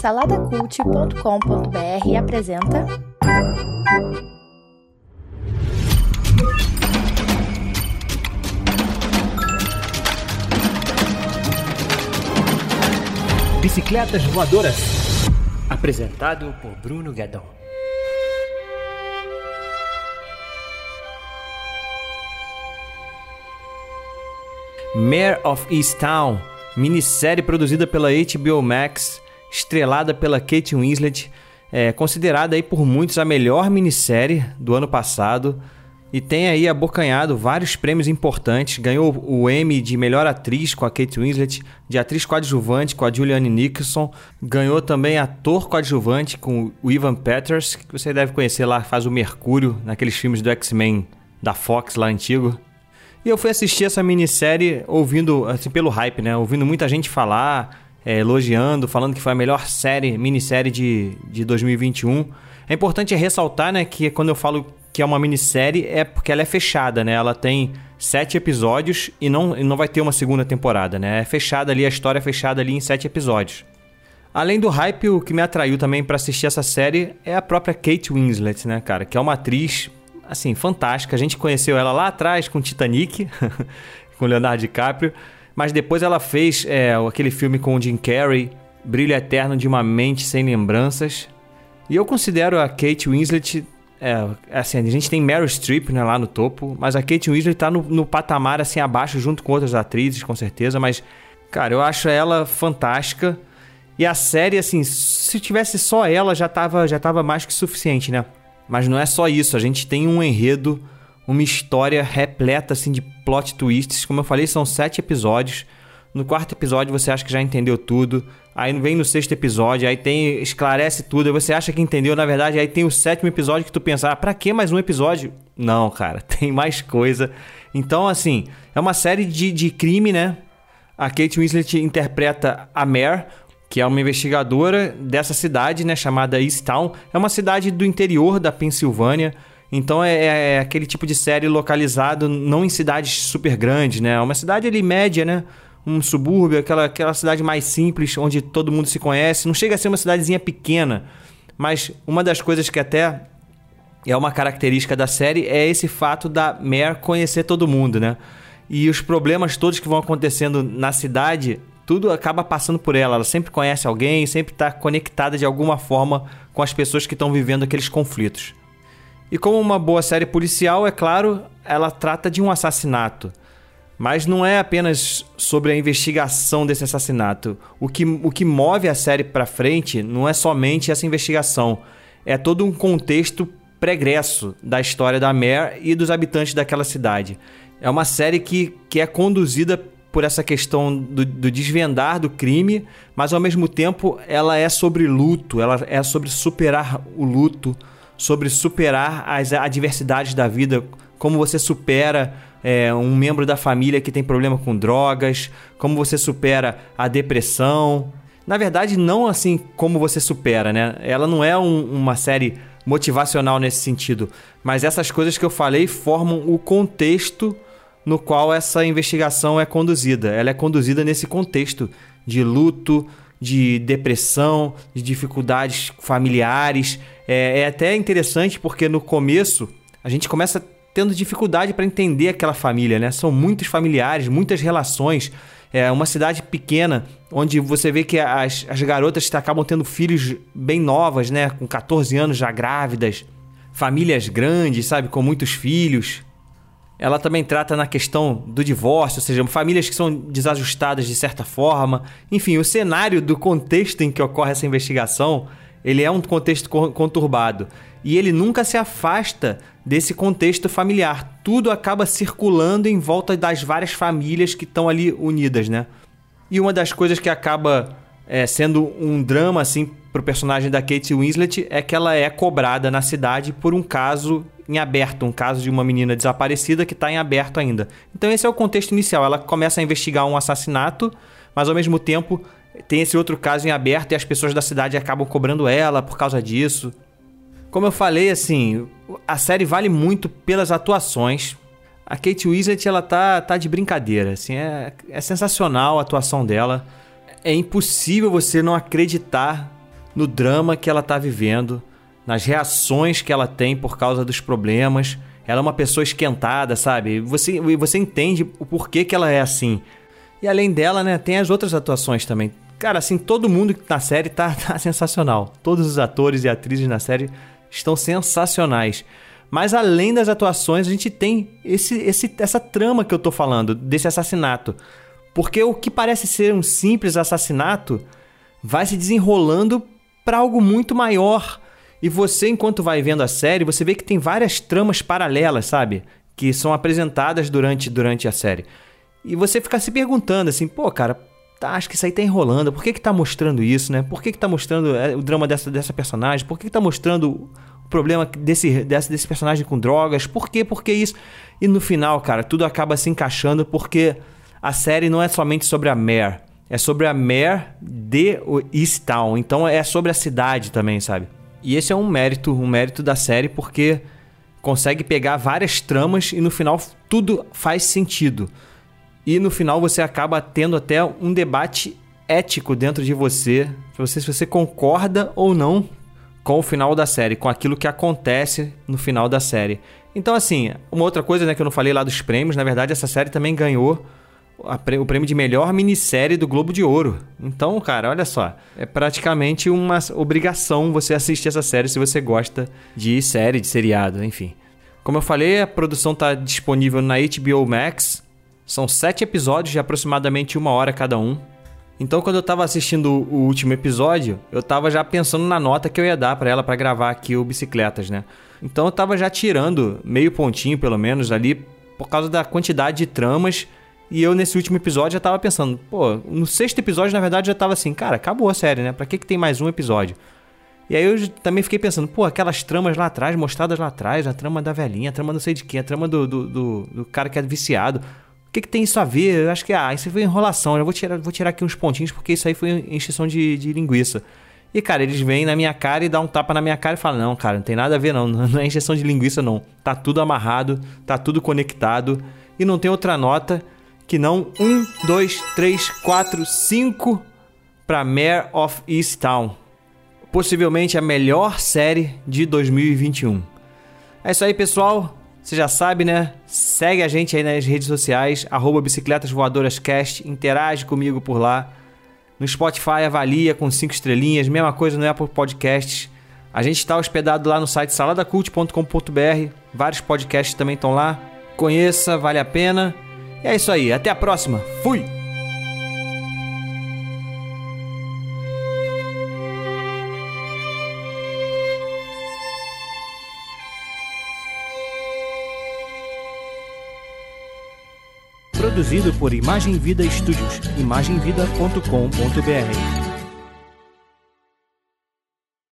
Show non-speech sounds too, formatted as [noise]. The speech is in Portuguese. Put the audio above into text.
Saladacult.com.br apresenta. Bicicletas Voadoras. Apresentado por Bruno Guedon. Mayor of Easttown, minissérie produzida pela HBO Max, estrelada pela Kate Winslet, é considerada aí por muitos a melhor minissérie do ano passado e tem aí abocanhado vários prêmios importantes. Ganhou o Emmy de melhor atriz com a Kate Winslet, de atriz coadjuvante com a Julianne Nicholson, ganhou também ator coadjuvante com o Ivan Peters, que você deve conhecer lá, faz o Mercúrio naqueles filmes do X-Men da Fox lá antigo. E eu fui assistir essa minissérie ouvindo, assim, pelo hype, né? Ouvindo muita gente falar, é, elogiando, falando que foi a melhor série, minissérie de, de 2021. É importante ressaltar, né, que quando eu falo que é uma minissérie, é porque ela é fechada, né? Ela tem sete episódios e não, e não vai ter uma segunda temporada, né? É fechada ali, a história é fechada ali em sete episódios. Além do hype, o que me atraiu também para assistir essa série é a própria Kate Winslet, né, cara? Que é uma atriz assim, fantástica. A gente conheceu ela lá atrás com Titanic, [laughs] com Leonardo DiCaprio, mas depois ela fez é, aquele filme com o Jim Carrey, Brilho Eterno de uma Mente Sem Lembranças. E eu considero a Kate Winslet. É, assim, a gente tem Meryl Streep né, lá no topo, mas a Kate Winslet tá no, no patamar assim abaixo, junto com outras atrizes, com certeza. Mas, cara, eu acho ela fantástica. E a série, assim, se tivesse só ela, já tava, já tava mais que suficiente, né? Mas não é só isso, a gente tem um enredo, uma história repleta assim de plot twists. Como eu falei, são sete episódios. No quarto episódio você acha que já entendeu tudo. Aí vem no sexto episódio, aí tem esclarece tudo, aí você acha que entendeu, na verdade, aí tem o sétimo episódio que tu pensa, ah, pra que mais um episódio? Não, cara, [laughs] tem mais coisa. Então, assim, é uma série de, de crime, né? A Kate Winslet interpreta a Mare, que é uma investigadora dessa cidade, né, chamada Easttown. É uma cidade do interior da Pensilvânia. Então é, é, é, aquele tipo de série localizado não em cidades super grandes, né? Uma cidade ali média, né? Um subúrbio, aquela, aquela cidade mais simples, onde todo mundo se conhece. Não chega a ser uma cidadezinha pequena, mas uma das coisas que até é uma característica da série é esse fato da Mare conhecer todo mundo, né? E os problemas todos que vão acontecendo na cidade tudo acaba passando por ela. Ela sempre conhece alguém, sempre está conectada de alguma forma com as pessoas que estão vivendo aqueles conflitos. E como uma boa série policial, é claro, ela trata de um assassinato. Mas não é apenas sobre a investigação desse assassinato. O que, o que move a série para frente não é somente essa investigação, é todo um contexto pregresso da história da Mare e dos habitantes daquela cidade. É uma série que, que é conduzida por essa questão do, do, desvendar do crime, mas ao mesmo tempo ela é sobre luto, ela é sobre superar o luto, sobre superar as adversidades da vida, como você supera é, um membro da família que tem problema com drogas, como você supera a depressão. Na verdade, não assim como você supera, né? Ela não é um, uma série motivacional nesse sentido, mas essas coisas que eu falei formam o contexto no qual essa investigação é conduzida. Ela é conduzida nesse contexto de luto, de depressão, de dificuldades familiares. É, é até interessante porque no começo a gente começa tendo dificuldade para entender aquela família, né? São muitos familiares, muitas relações. É uma cidade pequena onde você vê que as, as garotas acabam tendo filhos bem novas, né? Com 14 anos já grávidas. Famílias grandes, sabe? Com muitos filhos. Ela também trata na questão do divórcio, ou seja, famílias que são desajustadas de certa forma. Enfim, o cenário do contexto em que ocorre essa investigação, ele é um contexto conturbado. E ele nunca se afasta desse contexto familiar. Tudo acaba circulando em volta das várias famílias que estão ali unidas, né? E uma das coisas que acaba é, sendo um drama assim para o personagem da Kate Winslet é que ela é cobrada na cidade por um caso em aberto, um caso de uma menina desaparecida que está em aberto ainda. Então esse é o contexto inicial. Ela começa a investigar um assassinato, mas ao mesmo tempo tem esse outro caso em aberto e as pessoas da cidade acabam cobrando ela por causa disso. Como eu falei, assim, a série vale muito pelas atuações. A Kate Winslet, ela tá, tá de brincadeira, assim, é, é sensacional a atuação dela. é impossível você não acreditar no drama que ela está vivendo, nas reações que ela tem por causa dos problemas. Ela é uma pessoa esquentada, sabe? Você, você entende o porquê que ela é assim. E além dela, né, tem as outras atuações também. Cara, assim, todo mundo na série tá, [laughs] tá sensacional. Todos os atores e atrizes na série estão sensacionais. Mas além das atuações, a gente tem esse, esse, essa trama que eu tô falando, desse assassinato. Porque o que parece ser um simples assassinato vai se desenrolando para algo muito maior. E você, enquanto vai vendo a série, você vê que tem várias tramas paralelas, sabe? Que são apresentadas durante, durante a série. E você fica se perguntando assim, pô, cara, tá, acho que isso aí tá enrolando. Por que que tá mostrando isso, né? Por que que tá mostrando é, o drama dessa, dessa personagem? Por que que tá mostrando problema desse, desse, desse personagem com drogas, por quê, por que isso? E no final, cara, tudo acaba se encaixando porque a série não é somente sobre a Mare, é sobre a Mare de East Town, então é sobre a cidade também, sabe? E esse é um mérito, um mérito da série porque consegue pegar várias tramas e no final tudo faz sentido. E no final você acaba tendo até um debate ético dentro de você, você se você concorda ou não com o final da série, com aquilo que acontece no final da série. Então, assim, uma outra coisa né, que eu não falei lá dos prêmios, na verdade, essa série também ganhou o prêmio de melhor minissérie do Globo de Ouro. Então, cara, olha só, é praticamente uma obrigação você assistir essa série se você gosta de série, de seriado, enfim. Como eu falei, a produção está disponível na HBO Max. São sete episódios de aproximadamente uma hora cada um. Então, quando eu tava assistindo o último episódio, eu tava já pensando na nota que eu ia dar para ela para gravar aqui o Bicicletas, né? Então, eu tava já tirando meio pontinho, pelo menos, ali, por causa da quantidade de tramas. E eu, nesse último episódio, já tava pensando, pô, no sexto episódio, na verdade, já tava assim, cara, acabou a série, né? Pra que, que tem mais um episódio? E aí eu também fiquei pensando, pô, aquelas tramas lá atrás, mostradas lá atrás, a trama da velhinha, a trama não sei de quem, a trama do, do, do, do cara que é viciado que, que tem isso a ver? Eu acho que, ah, isso foi enrolação. Eu vou tirar, vou tirar aqui uns pontinhos porque isso aí foi encheção de, de linguiça. E, cara, eles vêm na minha cara e dão um tapa na minha cara e falam: Não, cara, não tem nada a ver, não. [laughs] Não é injeção de linguiça, não. Tá tudo amarrado, tá tudo conectado. E não tem outra nota que não um, dois, três, quatro, cinco para Mayor of Easttown. Possivelmente a melhor série de 2021. É isso aí, pessoal. Você já sabe, né? Segue a gente aí nas redes sociais, arroba Bicicletas Voadoras Cast, interage comigo por lá. No Spotify, avalia com cinco estrelinhas, mesma coisa no Apple Podcasts. A gente está hospedado lá no site saladacult.com.br, vários podcasts também estão lá. Conheça, vale a pena. E é isso aí, até a próxima. Fui! Produzido por Imagem Vida Studios, imagemvida.com.br.